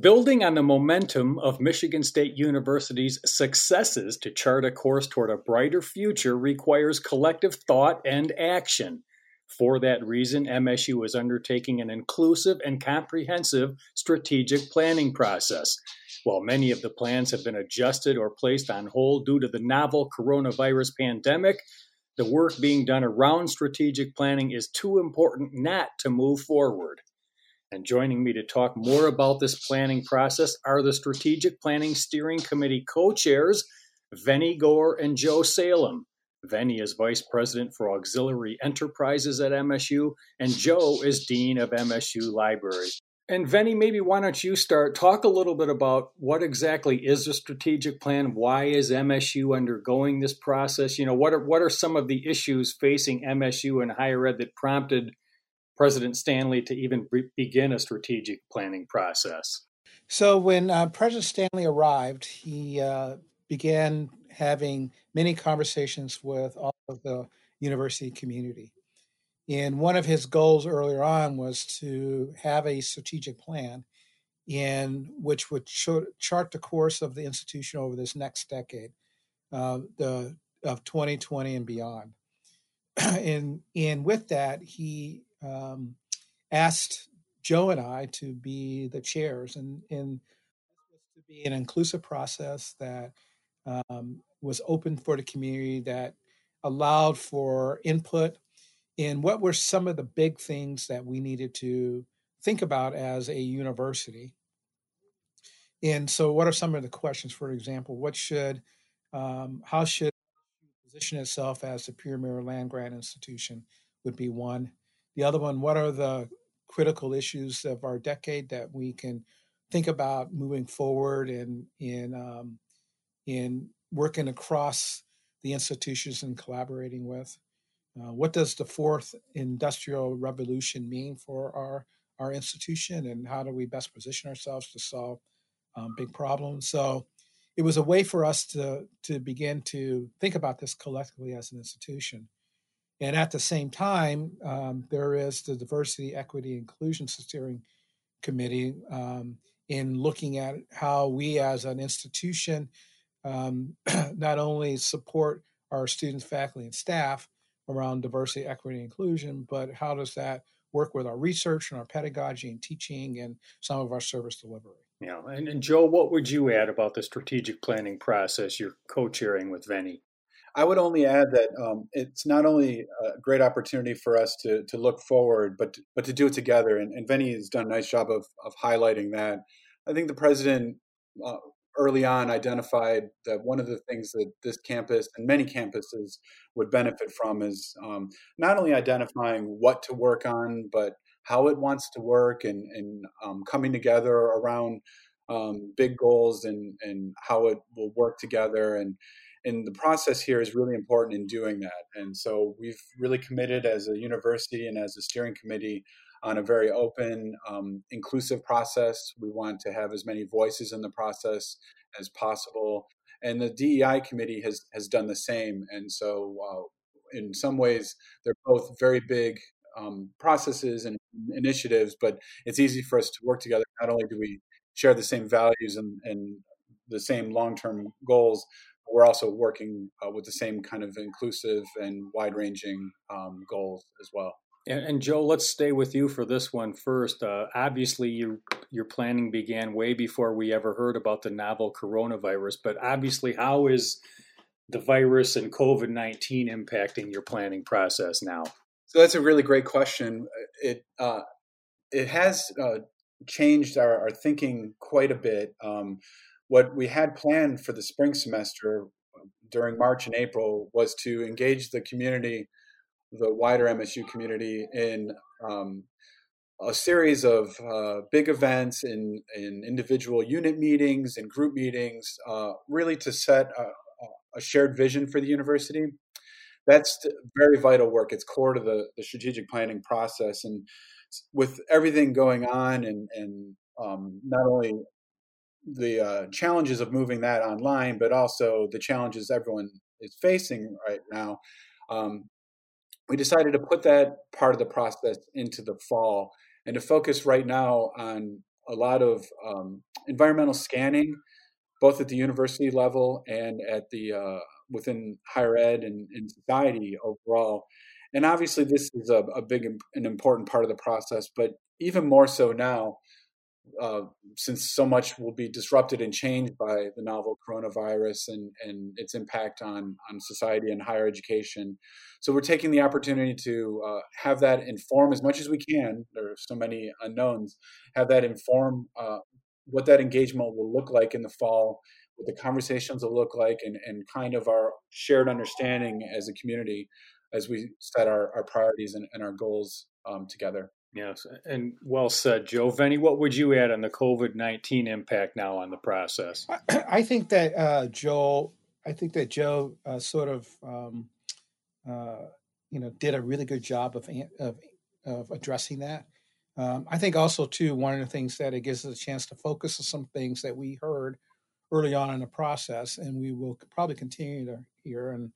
Building on the momentum of Michigan State University's successes to chart a course toward a brighter future requires collective thought and action. For that reason, MSU is undertaking an inclusive and comprehensive strategic planning process. While many of the plans have been adjusted or placed on hold due to the novel coronavirus pandemic, the work being done around strategic planning is too important not to move forward. And joining me to talk more about this planning process are the Strategic Planning Steering Committee co chairs, Vennie Gore and Joe Salem. Vennie is Vice President for Auxiliary Enterprises at MSU, and Joe is Dean of MSU Library. And Vennie, maybe why don't you start? Talk a little bit about what exactly is a strategic plan? Why is MSU undergoing this process? You know, what are what are some of the issues facing MSU and higher ed that prompted President Stanley to even be- begin a strategic planning process? So, when uh, President Stanley arrived, he uh, began having many conversations with all of the university community. And one of his goals earlier on was to have a strategic plan in which would chart the course of the institution over this next decade, uh, the of 2020 and beyond. and and with that, he um, asked Joe and I to be the chairs, and and to be an inclusive process that um, was open for the community, that allowed for input in what were some of the big things that we needed to think about as a university. And so, what are some of the questions? For example, what should, um, how should position itself as a premier land grant institution? Would be one. The other one, what are the critical issues of our decade that we can think about moving forward in in um, in working across the institutions and collaborating with? Uh, what does the fourth industrial revolution mean for our our institution, and how do we best position ourselves to solve um, big problems? So, it was a way for us to to begin to think about this collectively as an institution. And at the same time, um, there is the Diversity, Equity, Inclusion Steering Committee um, in looking at how we as an institution um, not only support our students, faculty, and staff around diversity, equity, inclusion, but how does that work with our research and our pedagogy and teaching and some of our service delivery? Yeah, and, and Joe, what would you add about the strategic planning process you're co-chairing with Vennie? I would only add that um, it's not only a great opportunity for us to to look forward, but but to do it together. And, and Vennie has done a nice job of of highlighting that. I think the president uh, early on identified that one of the things that this campus and many campuses would benefit from is um, not only identifying what to work on, but how it wants to work and, and um, coming together around um, big goals and, and how it will work together. And and the process here is really important in doing that. And so we've really committed as a university and as a steering committee on a very open, um, inclusive process. We want to have as many voices in the process as possible. And the DEI committee has has done the same. And so, uh, in some ways, they're both very big um, processes and initiatives. But it's easy for us to work together. Not only do we share the same values and, and the same long term goals, we're also working uh, with the same kind of inclusive and wide ranging um, goals as well. And, and, Joe, let's stay with you for this one first. Uh, obviously, you, your planning began way before we ever heard about the novel coronavirus. But obviously, how is the virus and COVID nineteen impacting your planning process now? So that's a really great question. It uh, it has uh, changed our, our, thinking quite a bit. Um, what we had planned for the spring semester during March and April was to engage the community, the wider MSU community, in um, a series of uh, big events in, in individual unit meetings and group meetings, uh, really to set a, a, shared vision for the university. That's very vital work. It's core to the, the strategic planning process. And with everything going on and, and um, not only the uh, challenges of moving that online, but also the challenges everyone is facing right now, um, we decided to put that part of the process into the fall and to focus right now on a lot of um, environmental scanning, both at the university level and at the uh, within higher ed and, and, society overall. And obviously, this is a, a big an important part of the process, but even more so now uh, since so much will be disrupted and changed by the novel coronavirus and, and its impact on, on society and higher education. So we're taking the opportunity to uh, have that inform as much as we can. There are so many unknowns. Have that inform uh, what that engagement will look like in the fall, what the conversations will look like, and, and kind of our shared understanding as a community as we set our, our priorities and, and our goals um, together. Yes, and well said, Joe. Vennie, what would you add on the COVID nineteen impact now on the process? I think that uh, Joe, I think that Joe uh, sort of, um, uh, you know, did a really good job of of, of addressing that. Um, I think also too one of the things that it gives us a chance to focus on some things that we heard early on in the process, and we will probably continue to hear, and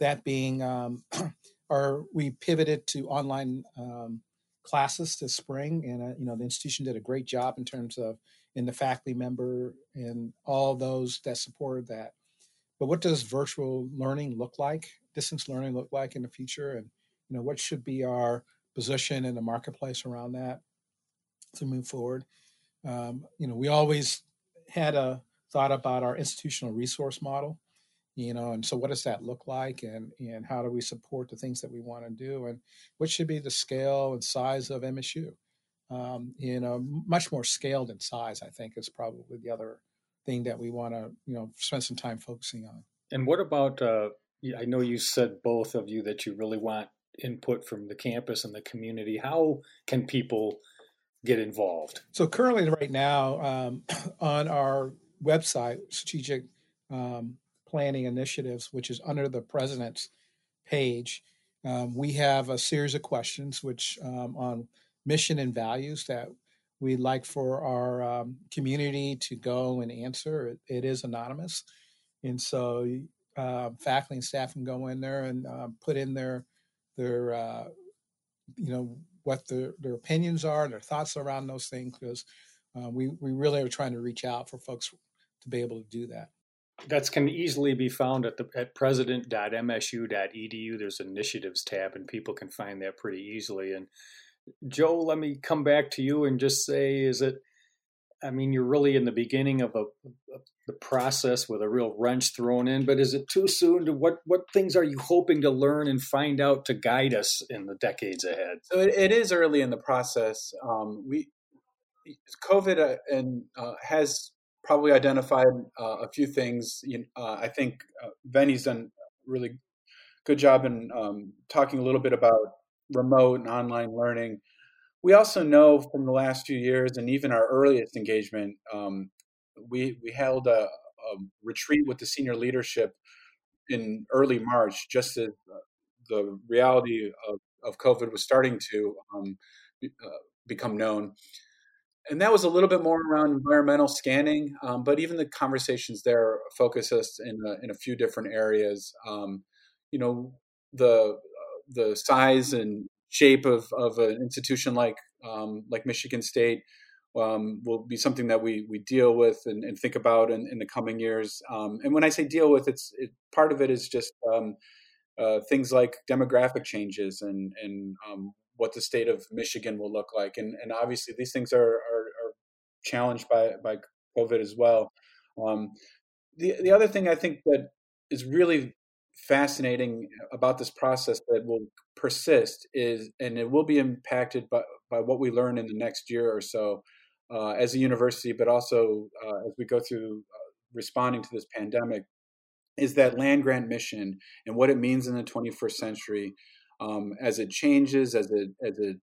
that being, um, we pivoted to online um, classes this spring, and uh, you know the institution did a great job in terms of in the faculty member and all those that supported that. But what does virtual learning look like? Distance learning look like in the future, and you know what should be our position in the marketplace around that to move forward. Um, you know, we always had a thought about our institutional resource model you know and so what does that look like and and how do we support the things that we want to do and what should be the scale and size of msu um, you know much more scaled in size i think is probably the other thing that we want to you know spend some time focusing on. And what about uh, i know you said both of you that you really want input from the campus and the community. How can people get involved? So currently right now um, on our website strategic um, planning initiatives, which is under the president's page. Um, we have a series of questions which um, on mission and values that we'd like for our um, community to go and answer. it, it is anonymous, and so uh, faculty and staff can go in there and uh, put in their their uh, you know what their, their opinions are, their thoughts around those things, because uh, we we really are trying to reach out for folks to be able to do that that's can easily be found at the at president.msu.edu. There's initiatives tab, and people can find that pretty easily. And Joe, let me come back to you and just say, is it? I mean, you're really in the beginning of a, of the process with a real wrench thrown in, but is it too soon to what what things are you hoping to learn and find out to guide us in the decades ahead? So it, it is early in the process. Um, we COVID uh, and uh, has probably identified uh, a few things. You, uh, I think uh, done a really good job in um, talking a little bit about remote and online learning. We also know from the last few years, and even our earliest engagement, um, we we held a, a, retreat with the senior leadership in early March, just as the reality of, of COVID was starting to um, uh, become known and that was a little bit more around environmental scanning, um, but even the conversations there focus us in a, in a few different areas. Um, you know, the the size and shape of, of an institution like um, like Michigan State um, will be something that we we deal with and, and think about in, in, the coming years. Um, and when I say deal with, it's it, part of it is just um, uh, things like demographic changes and and what the state of Michigan will look like. And, and obviously, these things are, are, are challenged by, by COVID as well. Um, the, the other thing I think that is really fascinating about this process that will persist is, and it will be impacted by, by what we learn in the next year or so uh, as a university, but also uh, as we go through uh, responding to this pandemic, is that land grant mission and what it means in the 21st century um, as it changes, as it as it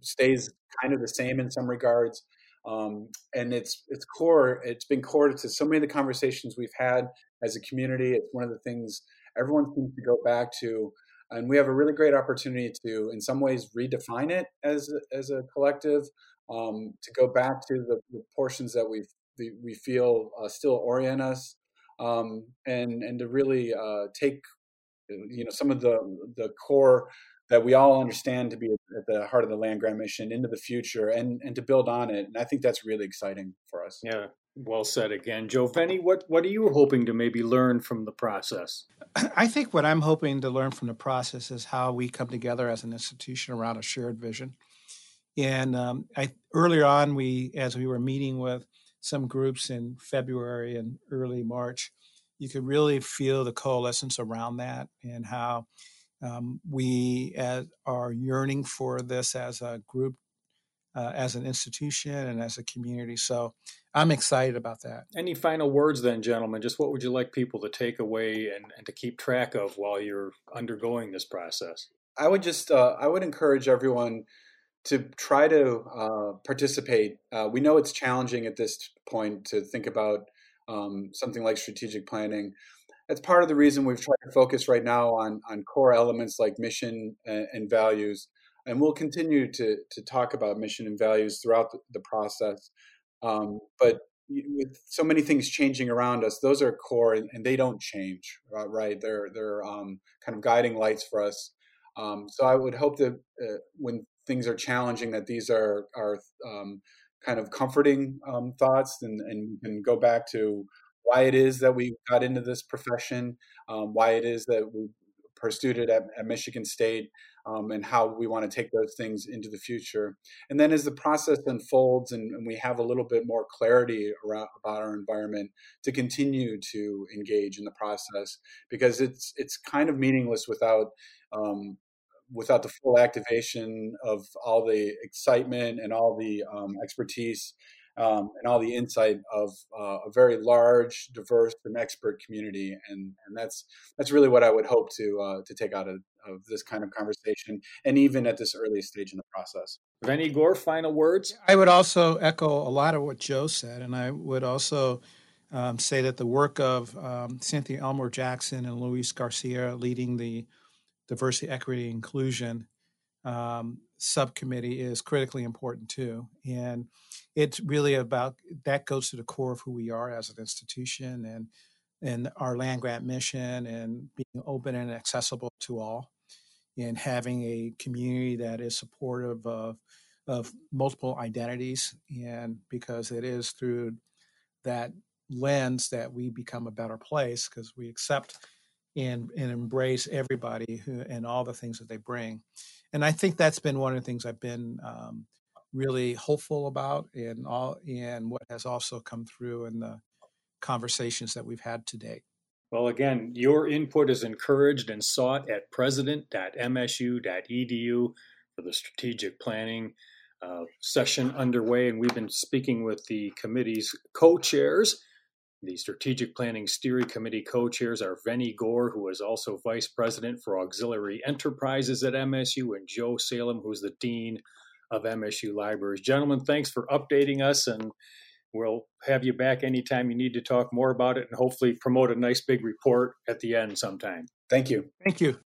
stays kind of the same in some regards. Um, and it's it's core. It's been core to so many of the conversations we've had as a community. It's one of the things everyone seems to go back to, and we have a really great opportunity to, in some ways, redefine it as as a collective. Um, to go back to the, the portions that we we feel uh, still orient us, um, and and to really uh, take you know some of the the core that we all understand to be at the heart of the land grant mission into the future and, and to build on it. And I think that's really exciting for us. Yeah, well said again. Joe Vennie, what, what are you hoping to maybe learn from the process? I think what I'm hoping to learn from the process is how we come together as an institution around a shared vision. And um, I, earlier on, we as we were meeting with some groups in February and early March, you could really feel the coalescence around that and how um, we as, are yearning for this as a group, uh, as an institution, and as a community. So I'm excited about that. Any final words, then, gentlemen? Just what would you like people to take away and, and to keep track of while you're undergoing this process? I would just, uh, I would encourage everyone to try to uh, participate. Uh, we know it's challenging at this point to think about um, something like strategic planning. That's part of the reason we've tried to focus right now on on core elements like mission and, and values, and we'll continue to to talk about mission and values throughout the, the process. Um, but with so many things changing around us, those are core and, and they don't change, right? They're they're um, kind of guiding lights for us. Um, so I would hope that uh, when things are challenging, that these are are um, kind of comforting um, thoughts, and, and we can go back to why it is that we got into this profession, um, why it is that we pursued it at, at Michigan State, um, and how we want to take those things into the future. And then as the process unfolds and, and we have a little bit more clarity around, about our environment, to continue to engage in the process because it's it's kind of meaningless without um, without the full activation of all the excitement and all the um, expertise um, and all the insight of uh, a very large, diverse, and expert community, and and that's that's really what I would hope to uh, to take out of, of this kind of conversation, and even at this early stage in the process. Vennie Gore, final words. I would also echo a lot of what Joe said, and I would also um, say that the work of um, Cynthia Elmore Jackson and Luis Garcia leading the diversity, equity, inclusion um, subcommittee is critically important too. And it's really about that goes to the core of who we are as an institution and and our land grant mission and being open and accessible to all and having a community that is supportive of of multiple identities and because it is through that lens that we become a better place because we accept and and embrace everybody who and all the things that they bring. And I think that's been one of the things I've been um, really hopeful about, and all and what has also come through in the conversations that we've had today. Well, again, your input is encouraged and sought at president.msu.edu for the strategic planning uh, session underway. And we've been speaking with the committee's co chairs the Strategic Planning Steering Committee co chairs are Vennie Gore, who is also Vice President for Auxiliary Enterprises at MSU, and Joe Salem, who's the Dean of MSU Libraries. Gentlemen, thanks for updating us, and we'll have you back anytime you need to talk more about it and hopefully promote a nice big report at the end sometime. Thank you. Thank you.